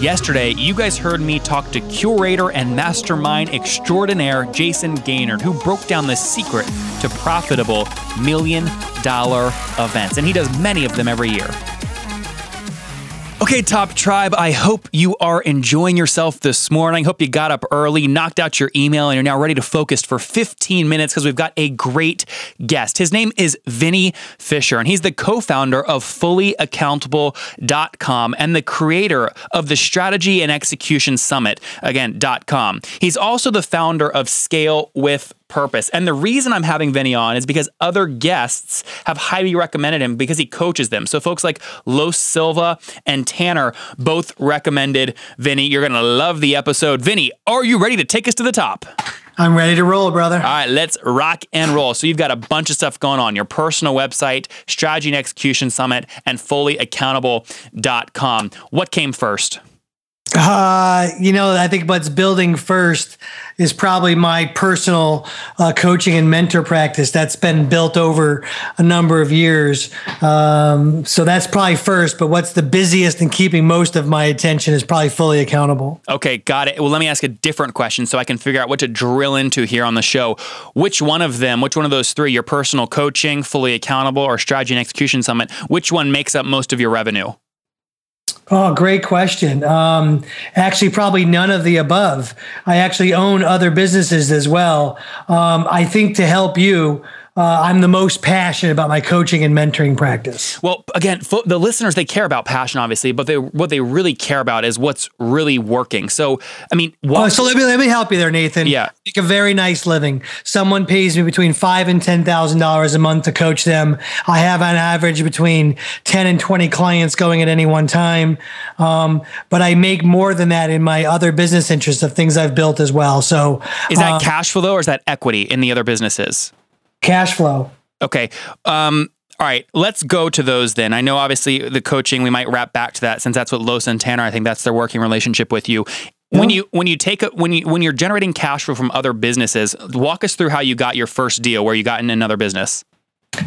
Yesterday, you guys heard me talk to curator and mastermind extraordinaire Jayson Gaignard, who broke down the secret to profitable million dollar events. And he does many of them every year. Okay, Top Tribe, I hope you are enjoying yourself this morning. Hope you got up early, knocked out your email, and you're now ready to focus for 15 minutes because we've got a great guest. His name is Vinny Fisher, and he's the co founder of FullyAccountable.com and the creator of the Strategy and Execution Summit, again, .com. He's also the founder of Scale with purpose. And the reason I'm having Vinny on is because other guests have highly recommended him because he coaches them. So folks like Los Silva and Tanner both recommended Vinny. You're going to love the episode. Vinny, are you ready to take us to the top? I'm ready to roll, brother. All right, let's rock and roll. So you've got a bunch of stuff going on. Your personal website, strategy and execution summit, and fullyaccountable.com. What came first? Uh, you know, I think what's building first is probably my personal uh, coaching and mentor practice that's been built over a number of years. Um, so that's probably first, but what's the busiest and keeping most of my attention is probably fully accountable. Okay, got it. Well, let me ask a different question so I can figure out what to drill into here on the show. Which one of them, which one of those three, your personal coaching, fully accountable, or strategy and execution summit, which one makes up most of your revenue? Oh, great question. Um, actually, probably none of the above. I actually own other businesses as well. Um, I think to help you, uh, I'm the most passionate about my coaching and mentoring practice. Well, again, the listeners they care about passion, obviously, but they what they really care about is what's really working. So, I mean, what, oh, so let me let me help you there, Nathan. Yeah, make a very nice living. Someone pays me between five and ten thousand dollars a month to coach them. I have on average between ten and twenty clients going at any one time, um, but I make more than that in my other business interests of things I've built as well. So, is that um, cash flow or is that equity in the other businesses? Cash flow. Okay. Um, all right, let's go to those then. I know obviously the coaching, we might wrap back to that since that's what Los and Tanner, I think that's their working relationship with you. When you when you take a, when you when you're generating cash flow from other businesses, walk us through how you got your first deal where you got in another business.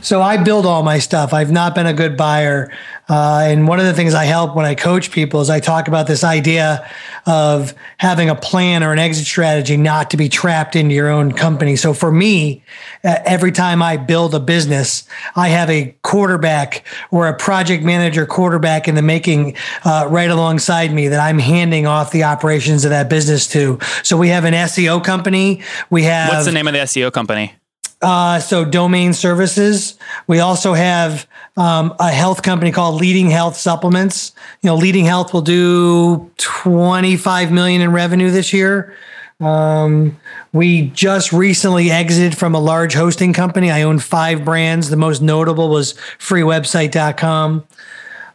So I build all my stuff. I've not been a good buyer. Uh, and one of the things I help when I coach people is I talk about this idea of having a plan or an exit strategy not to be trapped into your own company. So for me, uh, every time I build a business, I have a quarterback or a project manager quarterback in the making uh, right alongside me that I'm handing off the operations of that business to. So we have an SEO company. We have. What's the name of the SEO company? Uh, so domain services. We also have um, a health company called Leading Health Supplements. You know, Leading Health will do 25 million in revenue this year. Um, we just recently exited from a large hosting company. I own five brands. The most notable was freewebsite.com.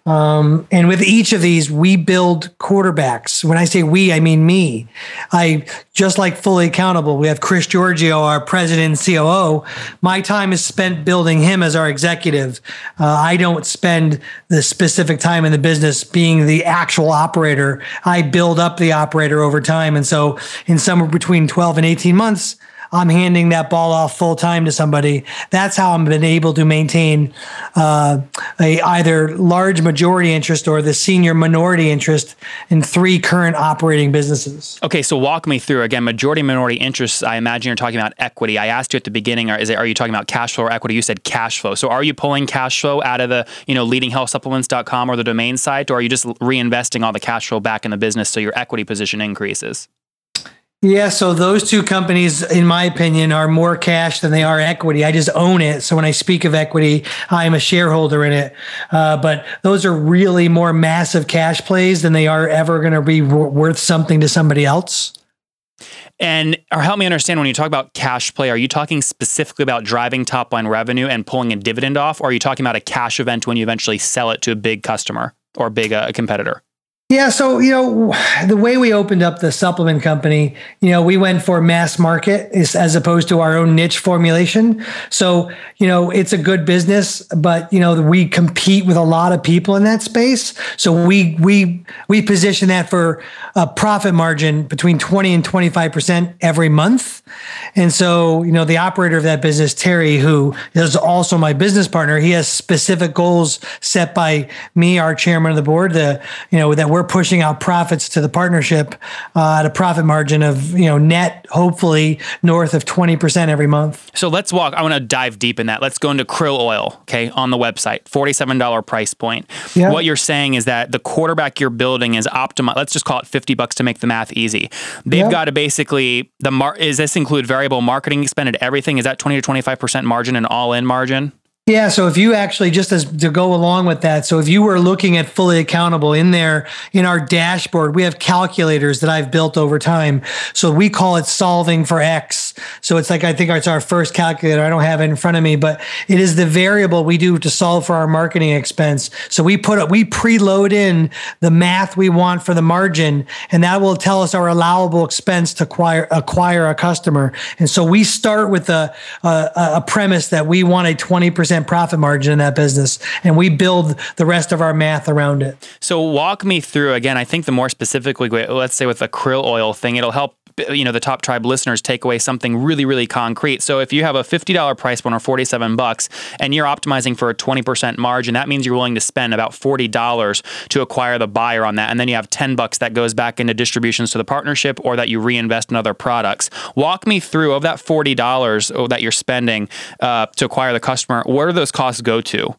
Um, and with each of these, we build quarterbacks. When I say we, I mean me. I just like fully accountable. We have Chris Giorgio, our president and COO. My time is spent building him as our executive. Uh, I don't spend the specific time in the business being the actual operator. I build up the operator over time. And so, in somewhere between 12 and 18 months, I'm handing that ball off full time to somebody. That's how I'm been able to maintain uh, a either large majority interest or the senior minority interest in three current operating businesses. Okay, so walk me through again. Majority minority interests. I imagine you're talking about equity. I asked you at the beginning, or is it, are you talking about cash flow or equity? You said cash flow. So are you pulling cash flow out of the you know leadinghealthsupplements.com or the domain site, or are you just reinvesting all the cash flow back in the business so your equity position increases? Yeah, so those two companies, in my opinion, are more cash than they are equity. I just own it. So when I speak of equity, I'm a shareholder in it. Uh, but those are really more massive cash plays than they are ever going to be w- worth something to somebody else. And or help me understand when you talk about cash play, are you talking specifically about driving top line revenue and pulling a dividend off, or are you talking about a cash event when you eventually sell it to a big customer or big uh, competitor? Yeah, so you know the way we opened up the supplement company, you know, we went for mass market as opposed to our own niche formulation. So you know, it's a good business, but you know, we compete with a lot of people in that space. So we we we position that for a profit margin between twenty and twenty five percent every month. And so you know, the operator of that business, Terry, who is also my business partner, he has specific goals set by me, our chairman of the board, the you know that we're we're pushing out profits to the partnership uh, at a profit margin of you know net hopefully north of 20% every month. So let's walk i want to dive deep in that. Let's go into krill oil okay on the website $47 price point. Yeah. what you're saying is that the quarterback you're building is optimized let's just call it 50 bucks to make the math easy. They've yep. got to basically the mar- is this include variable marketing expended everything? Is that 20 to 25% margin and all in margin yeah. So if you actually just as to go along with that, so if you were looking at fully accountable in there in our dashboard, we have calculators that I've built over time. So we call it solving for X. So it's like I think it's our first calculator. I don't have it in front of me, but it is the variable we do to solve for our marketing expense. So we put it, we preload in the math we want for the margin, and that will tell us our allowable expense to acquire acquire a customer. And so we start with a a, a premise that we want a twenty percent percent profit margin in that business, and we build the rest of our math around it. So walk me through again. I think the more specifically, let's say with the krill oil thing, it'll help you know the top tribe listeners take away something really really concrete. So if you have a $50 price point or 47 bucks and you're optimizing for a 20% margin that means you're willing to spend about $40 to acquire the buyer on that. And then you have 10 bucks that goes back into distributions to the partnership or that you reinvest in other products. Walk me through of that $40 that you're spending uh, to acquire the customer where do those costs go to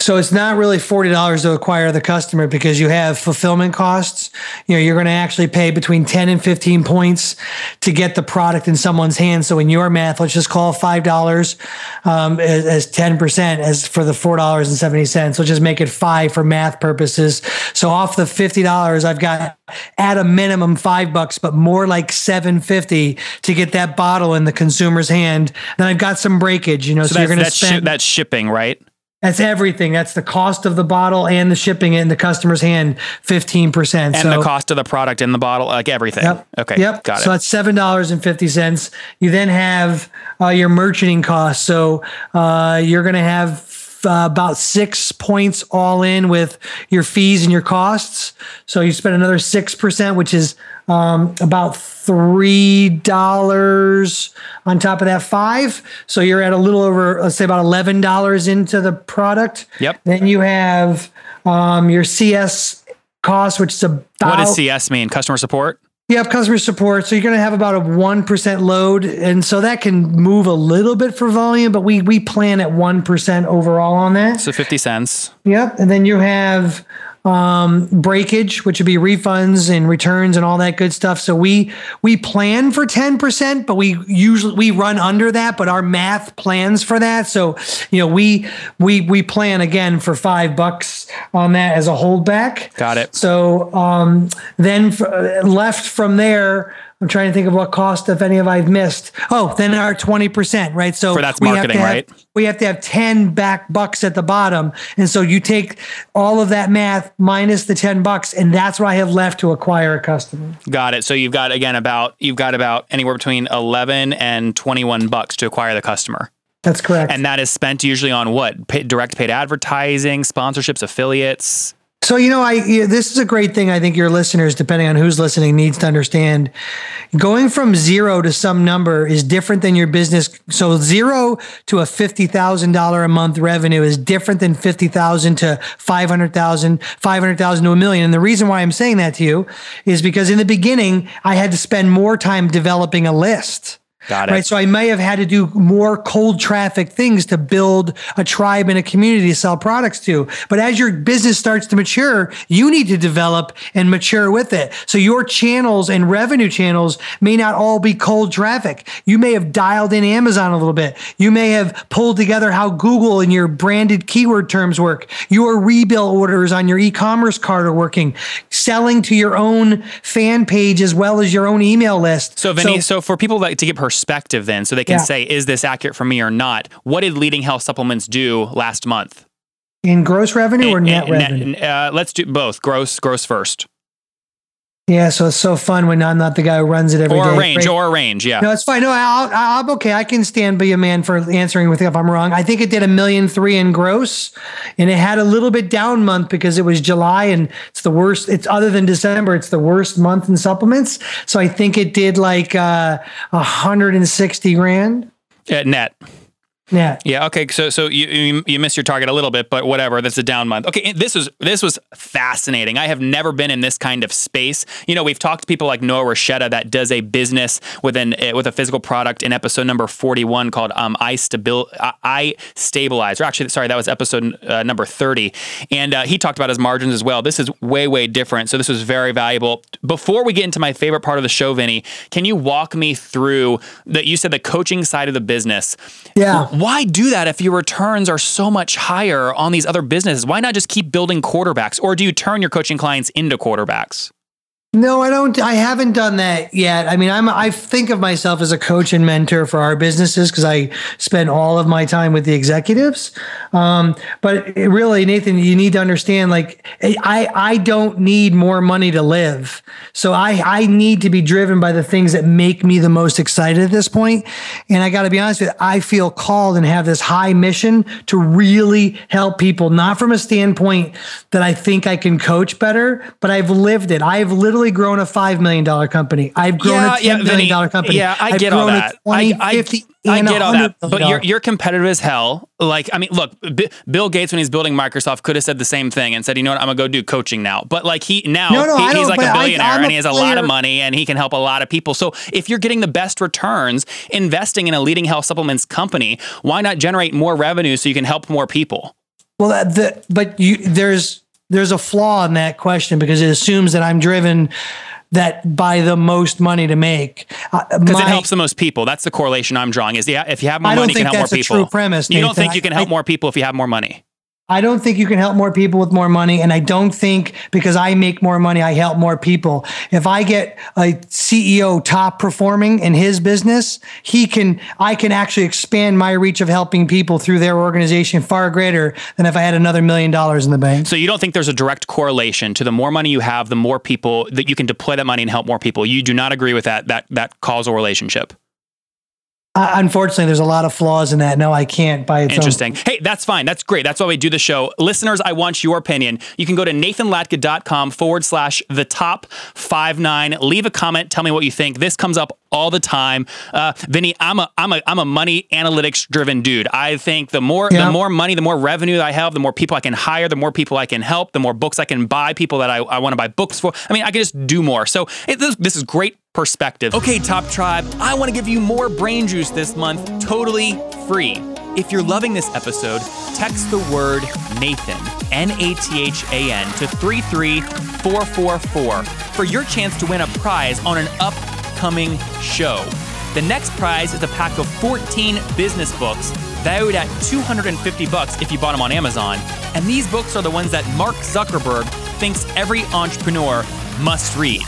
so it's not really $40 to acquire the customer because you have fulfillment costs. You know, you're going to actually pay between 10 and 15 points to get the product in someone's hands. So in your math, let's just call $5 um, as, as 10% as for the $4.70. Let's just make it five for math purposes. So off the $50, I've got at a minimum five bucks, but more like 750 to get that bottle in the consumer's hand. Then I've got some breakage, you know, so, so you're going to spend. That's shipping, right? That's everything. That's the cost of the bottle and the shipping in the customer's hand, 15%. And so, the cost of the product in the bottle, like everything. Yep. Okay. Yep. Got it. So that's $7.50. You then have uh, your merchanting costs. So uh, you're going to have uh, about six points all in with your fees and your costs. So you spend another 6%, which is um, about three dollars on top of that five. So you're at a little over, let's say, about eleven dollars into the product. Yep. Then you have um, your CS cost, which is about what does CS mean? Customer support. You have customer support, so you're going to have about a one percent load, and so that can move a little bit for volume, but we we plan at one percent overall on that. So fifty cents. Yep, and then you have um, breakage, which would be refunds and returns and all that good stuff. So we we plan for ten percent, but we usually we run under that. But our math plans for that. So you know we we we plan again for five bucks on that as a holdback. Got it. So um, then f- left from there I'm trying to think of what cost, if any, of I've missed. Oh, then our 20%, right? So for that's marketing, have, right? We have to have 10 back bucks at the bottom. And so you take all of that math minus the 10 bucks, and that's what I have left to acquire a customer. Got it. So you've got again about you've got about anywhere between 11 and 21 bucks to acquire the customer. That's correct. And that is spent usually on what? direct paid advertising, sponsorships, affiliates. So you know, I this is a great thing. I think your listeners, depending on who's listening, needs to understand. Going from zero to some number is different than your business. So zero to a fifty thousand dollar a month revenue is different than fifty thousand to five hundred thousand, five hundred thousand to a million. And the reason why I'm saying that to you is because in the beginning, I had to spend more time developing a list. Got it. Right. So I may have had to do more cold traffic things to build a tribe and a community to sell products to. But as your business starts to mature, you need to develop and mature with it. So your channels and revenue channels may not all be cold traffic. You may have dialed in Amazon a little bit. You may have pulled together how Google and your branded keyword terms work. Your rebill orders on your e-commerce cart are working. Selling to your own fan page as well as your own email list. So Vinny, so, so for people that to get per perspective then so they can yeah. say is this accurate for me or not what did leading health supplements do last month In gross revenue or net and- revenue? uh, let's do both. Gross, gross first, yeah, so it's so fun when I'm not the guy who runs it every day. or a range, Great. or a range. Yeah. No, it's fine. No, I'll, I'm okay. I can stand by a man for answering with if I'm wrong. I think it did a million three in gross, and it had a little bit down month because it was July and it's the worst. It's other than December, it's the worst month in supplements. So I think it did like uh, 160 grand. at net. Yeah. Yeah. Okay. So so you, you you missed your target a little bit, but whatever. That's a down month. Okay. This was this was fascinating. I have never been in this kind of space. You know, we've talked to people like Noah Rochetta that does a business with an uh, with a physical product in episode number forty one called um I stabil I stabilize. Or actually, sorry, that was episode uh, number thirty, and uh, he talked about his margins as well. This is way way different. So this was very valuable. Before we get into my favorite part of the show, Vinny, can you walk me through that? You said the coaching side of the business Yeah. Why do that if your returns are so much higher on these other businesses? Why not just keep building quarterbacks? Or do you turn your coaching clients into quarterbacks? No, I don't. I haven't done that yet. I mean, I'm. I think of myself as a coach and mentor for our businesses because I spend all of my time with the executives. Um, but really, Nathan, you need to understand. Like, I I don't need more money to live. So I I need to be driven by the things that make me the most excited at this point. And I got to be honest with you, I feel called and have this high mission to really help people, not from a standpoint that I think I can coach better, but I've lived it. I've literally grown a $5 million company. I've grown a $10 million company. Yeah, I I've get all grown a that. 20, I, I, 50, I get all that. But you're, you're competitive as hell. Like, I mean, look, B- Bill Gates, when he's building Microsoft, could have said the same thing and said, you know what, I'm going to go do coaching now. But like, he now, No, no, he- he's like a billionaire I'm and he has a lot of money and he can help a lot of people. So if you're getting the best returns investing in a leading health supplements company, why not generate more revenue so you can help more people? Well, the, but you there's there's a flaw in that question because it assumes that I'm driven that by the most money to make. Because it helps the most people. That's the correlation I'm drawing. Is yeah, if you have more money, you can help more that's a people. true premise, You don't think you can help I- more people if you have more money? I don't think you can help more people with more money. And I don't think because I make more money, I help more people. If I get a CEO top performing in his business, he can, I can actually expand my reach of helping people through their organization far greater than if I had another million dollars in the bank. So you don't think there's a direct correlation to the more money you have, the more people that you can deploy that money and help more people. You do not agree with that that that causal relationship. Uh, unfortunately, there's a lot of flaws in that. No, I can't its own- Interesting. Hey, that's fine. That's great. That's why we do the show. Listeners, I want your opinion. You can go to nathanlatka.com forward slash the top five nine. Leave a comment. Tell me what you think. This comes up all the time. Uh, Vinny, I'm a I'm a I'm a money analytics driven dude. I think the more Yeah. the more money, the more revenue I have, the more people I can hire, the more people I can help, the more books I can buy, people that I, I want to buy books for. I mean, I can just do more. So it, this, this is great perspective. Okay, Top Tribe, I want to give you more brain juice this month, totally free. If you're loving this episode, text the word Nathan, N A T H A N, to 33444 for your chance to win a prize on an upcoming show. The next prize is a pack of 14 business books valued at 250 bucks if you bought them on Amazon. And these books are the ones that Mark Zuckerberg thinks every entrepreneur must read.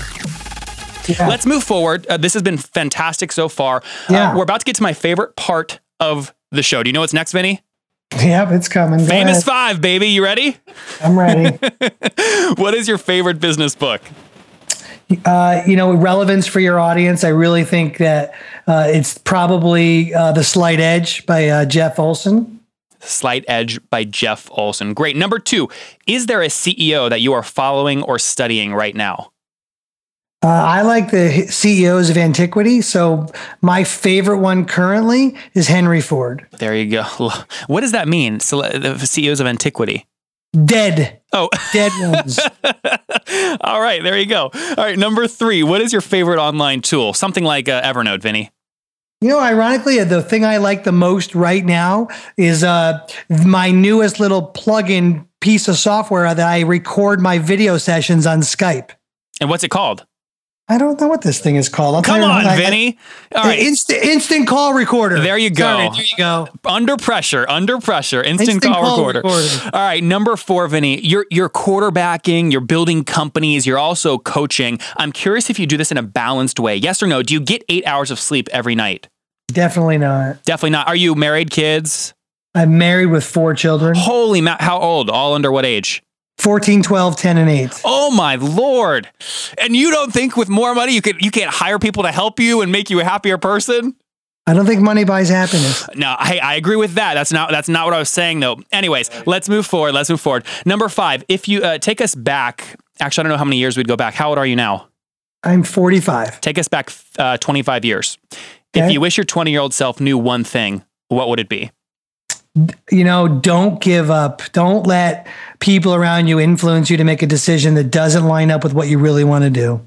Yeah. Let's move forward. Uh, this has been fantastic so far. Uh, Yeah. we're about to get to my favorite part of the show. Do you know what's next, Vinny? Yep, it's coming. Go Famous ahead. Five, baby. You ready? I'm ready. what is your favorite business book? uh, you know, relevance for your audience. I really think that uh, it's probably uh, The Slight Edge by uh, Jeff Olson. Slight Edge by Jeff Olson. Great. Number two, is there a CEO that you are following or studying right now? Uh, I like the CEOs of antiquity. So my favorite one currently is Henry Ford. There you go. What does that mean? So, the CEOs of antiquity. Dead, Oh, dead ones. all right. There you go. All right. Number three, what is your favorite online tool? Something like uh, Evernote, Vinny. You know, ironically, the thing I like the most right now is uh, my newest little plug-in piece of software that I record my video sessions on Skype. And what's it called? I don't know what this thing is called. I'll Come on, what, I- Vinny. All right. Instant, instant call recorder. There you go. Sorry, there you go. under pressure, under pressure, instant, Instant call, call recorder. recorder. All right, number four, Vinny. You're you're quarterbacking, you're building companies, you're also coaching. I'm curious if you do this in a balanced way. Yes or no? Do you get eight hours of sleep every night? Definitely not. Definitely not. Are you married, kids? I'm married with four children Holy ma- how old? All under what age? 14, 12, 10, and 8. Oh my lord! And you don't think with more money you could you can't hire people to help you and make you a happier person? I don't think money buys happiness. No, I, I agree with that. That's not that's not what I was saying though. Anyways, let's move forward. Let's move forward. Number five. If you uh, take us back, actually, I don't know how many years we'd go back. How old are you now? I'm 45. Take us back uh, 25 years. If you wish your 20 year old self knew one thing, what would it be? You know, don't give up. Don't let people around you influence you to make a decision that doesn't line up with what you really want to do.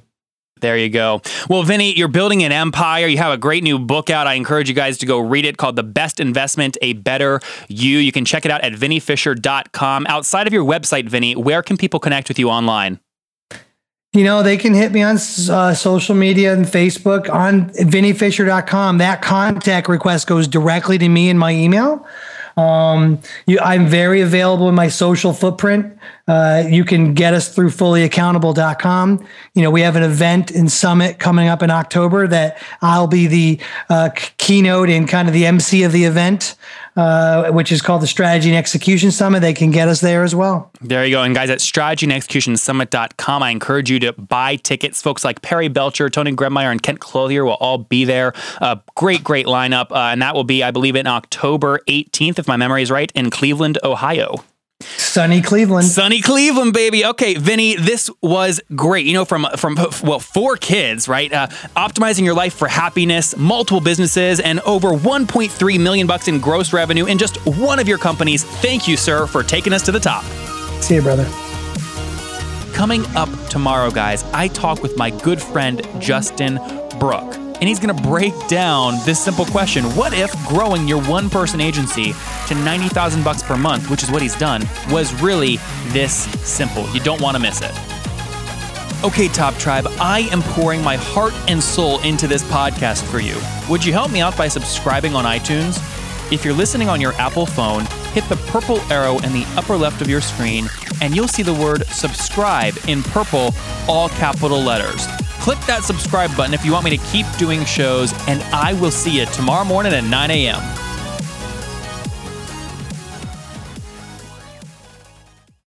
There you go. Well, Vinny, you're building an empire. You have a great new book out. I encourage you guys to go read it called The Best Investment, A Better You. You can check it out at vinnyfisher.com. Outside of your website, Vinny, where can people connect with you online? You know, they can hit me on uh, social media and Facebook on vinnyfisher.com. That contact request goes directly to me in my email. Um, you, I'm very available in my social footprint. Uh, you can get us through fullyaccountable.com. You know, we have an event in Summit coming up in October that I'll be the uh, keynote and kind of the MC of the event, uh, which is called the Strategy and Execution Summit. They can get us there as well. There you go. And guys, at strategyandexecutionsummit.com, I encourage you to buy tickets. Folks like Perry Belcher, Tony Grebmeier, and Kent Clothier will all be there. Uh, great, great lineup. Uh, and that will be, I believe, in October 18th, if my memory is right, in Cleveland, Ohio. Sunny Cleveland. Sunny Cleveland, baby. Okay, Vinny, this was great. You know, from from well, four kids, right? Uh, optimizing your life for happiness, multiple businesses, and over 1.3 million bucks in gross revenue in just one of your companies. Thank you, sir, for taking us to the top. See you, brother. Coming up tomorrow, guys, I talk with my good friend Justin Brooke. And he's gonna break down this simple question. What if growing your one person agency to 90,000 bucks per month, which is what he's done, was really this simple? You don't wanna miss it. Okay, Top Tribe, I am pouring my heart and soul into this podcast for you. Would you help me out by subscribing on iTunes? If you're listening on your Apple phone, hit the purple arrow in the upper left of your screen, and you'll see the word subscribe in purple, all capital letters. Click that subscribe button if you want me to keep doing shows, and I will see you tomorrow morning at 9 a.m.